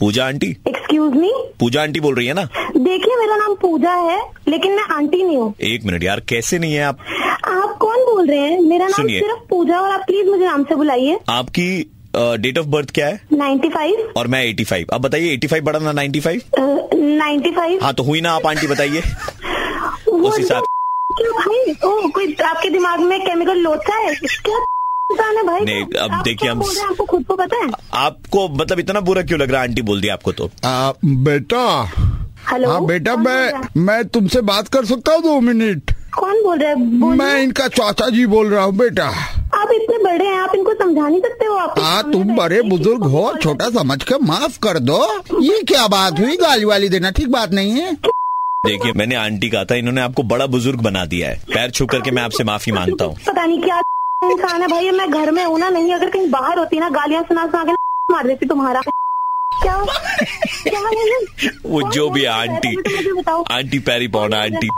Puja aunty. Excuse me Puja aunty बोल रही है ना? देखिए मेरा नाम पूजा है लेकिन मैं आंटी नहीं हूँ। एक मिनट यार कैसे नहीं है आप? आप कौन बोल रहे हैं? मेरा नाम सुनिए। सिर्फ़ पूजा और आप प्लीज़ मुझे नाम से बुलाइए। आपकी डेट ऑफ़ बर्थ क्या है? Ninety five. और मैं 85 अब बताइए 85 बड़ा ना 95 नाइन्टी फाइव। हाँ तो हुई ना आप आंटी बताइए। उस हिसाब भाई? ओ कोई आपके दिमाग में केमिकल लोचा है? क्या भाई नहीं, अब आप देखिए हम- बोल रहे हैं, आपको खुद को पता है? आपको मतलब इतना बुरा क्यों लग रहा है आंटी बोल दिया आपको तो? आ, बेटा। हेलो? हाँ बेटा मैं मैं तुमसे बात कर सकता हूँ दो मिनट? कौन बोल रहा है? मैं इनका चाचा जी बोल रहा हूँ बेटा। आप इतने बड़े हैं आप इनको समझा नहीं सकते हो आप हाँ तुम बड़े बुज़ुर्ग हो छोटा समझ के माफ़ कर दो। ये क्या बात हुई गाली वाली देना ठीक बात नहीं है? देखिए मैंने आंटी कहा था इन्होंने आपको बड़ा बुज़ुर्ग बना दिया है। पैर छू करके मैं आपसे माफ़ी माँगता हूँ। पता नहीं क्या इंसान है भाई मैं घर में हूँ ना नहीं अगर कहीं बाहर होती ना गालियाँ सुना सुना के मार देती तुम्हारा। क्या? क्या वो जो भी रहा? आंटी बताओ। आंटी पैरी पौना आंटी।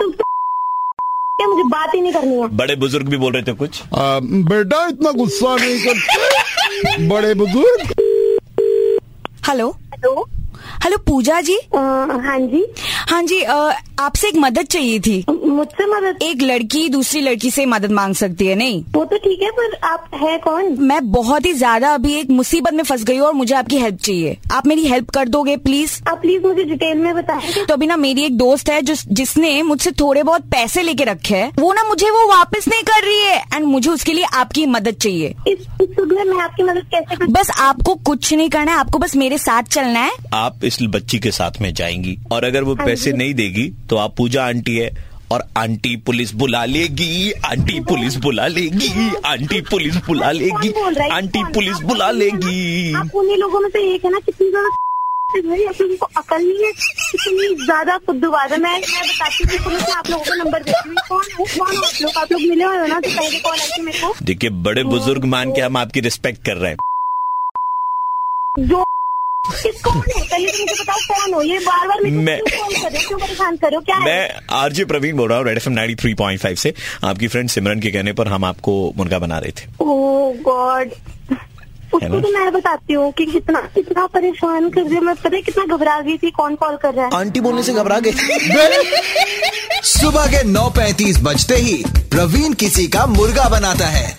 तो- क्या मुझे बात ही नहीं करनी है? बड़े बुज़ुर्ग भी बोल रहे थे कुछ? आ, बेटा इतना गुस्सा नहीं करते बड़े बुज़ुर्ग। Hello. Hello. Hello Puja ji. हाँ जी। हाँ जी अ, आपसे एक मदद चाहिए थी। मुझसे मदद? एक लड़की दूसरी लड़की से मदद मांग सकती है नहीं? वो तो ठीक है पर आप है कौन? मैं बहुत ही ज़्यादा अभी एक मुसीबत में फंस गई हूँ और मुझे आपकी हेल्प चाहिए। आप मेरी हेल्प कर दोगे प्लीज़? आप प्लीज़ मुझे डिटेल में बताएँ। तो अभी ना मेरी एक दोस्त है जो जिसने मुझसे थोड़े बहुत पैसे लेके रखे है। वो ना मुझे वो वापस नहीं कर रही है। एंड मुझे उसके लिए आपकी मदद चाहिए। इस इस में मैं आपकी मदद कैसे कर बस आपको कुछ नहीं करना है आपको बस मेरे साथ चलना है। आप इस बच्ची के साथ में जाएँगी और अगर वो हाँ पैसे नहीं देगी तो आप पूजा आंटी है और आंटी पुलिस बुला लेगी आंटी पुलिस बुला लेगी आंटी पुलिस बुला लेगी? आंटी पुलिस बुला लेगी। उन्हीं लोगों में से एक है ना कितनी ज़्यादा भाई आप लोगों को अकल नहीं है? कितनी ज़्यादा है? मैं मैं बताती हूँ पुलिस आप लोगों का नंबर देती कौन कौन आप लोग? आप लोग मिले हुए हो ना तो पहले कॉल आई थी मेरे को? देखिए बड़े बुज़ुर्ग मान के हम आपकी रिस्पेक्ट कर रहे हैं। जो मैं- क्यों कॉल कर रहे हो? क्यों परेशान कर रहे हो? क्या है? मैं आरजे प्रवीण बोल रहा हूँ Red FM three point five से। आपकी फ्रेंड सिमरन के कहने पर हम आपको मुर्गा बना रहे थे। Oh God. उसको तो मैं बताती हूँ कि कितना कितना परेशान कर दिया मैं पता है कितना घबरा गई थी कौन कॉल कर रहा है? आंटी बोलने से घबरा गए सुबह के 9:35 बजते ही प्रवीण किसी का मुर्गा बनाता है।